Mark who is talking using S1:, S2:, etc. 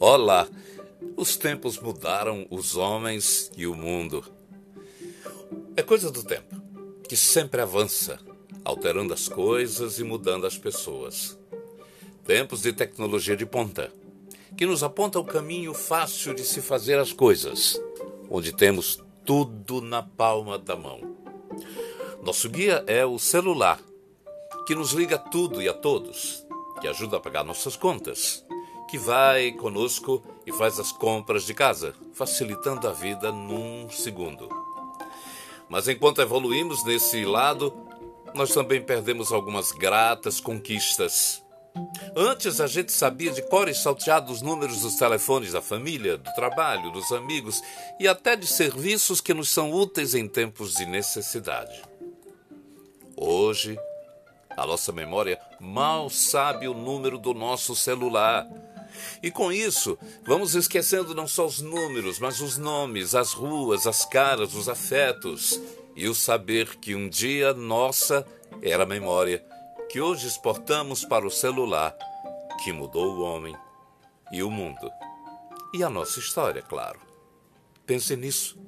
S1: Olá! Os tempos mudaram os homens e o mundo. É coisa do tempo, que sempre avança, alterando as coisas e mudando as pessoas. Tempos de tecnologia de ponta, que nos aponta o caminho fácil de se fazer as coisas, onde temos tudo na palma da mão. Nosso guia é o celular, que nos liga a tudo e a todos, que ajuda a pagar nossas contas, que vai conosco e faz as compras de casa, facilitando a vida num segundo. Mas enquanto evoluímos nesse lado, nós também perdemos algumas gratas conquistas. Antes a gente sabia de cor e salteado os números dos telefones da família, do trabalho, dos amigos e até de serviços que nos são úteis em tempos de necessidade. Hoje, a nossa memória mal sabe o número do nosso celular. E com isso, vamos esquecendo não só os números, mas os nomes, as ruas, as caras, os afetos e o saber que um dia nossa era a memória que hoje exportamos para o celular, que mudou o homem e o mundo. E a nossa história, claro. Pense nisso.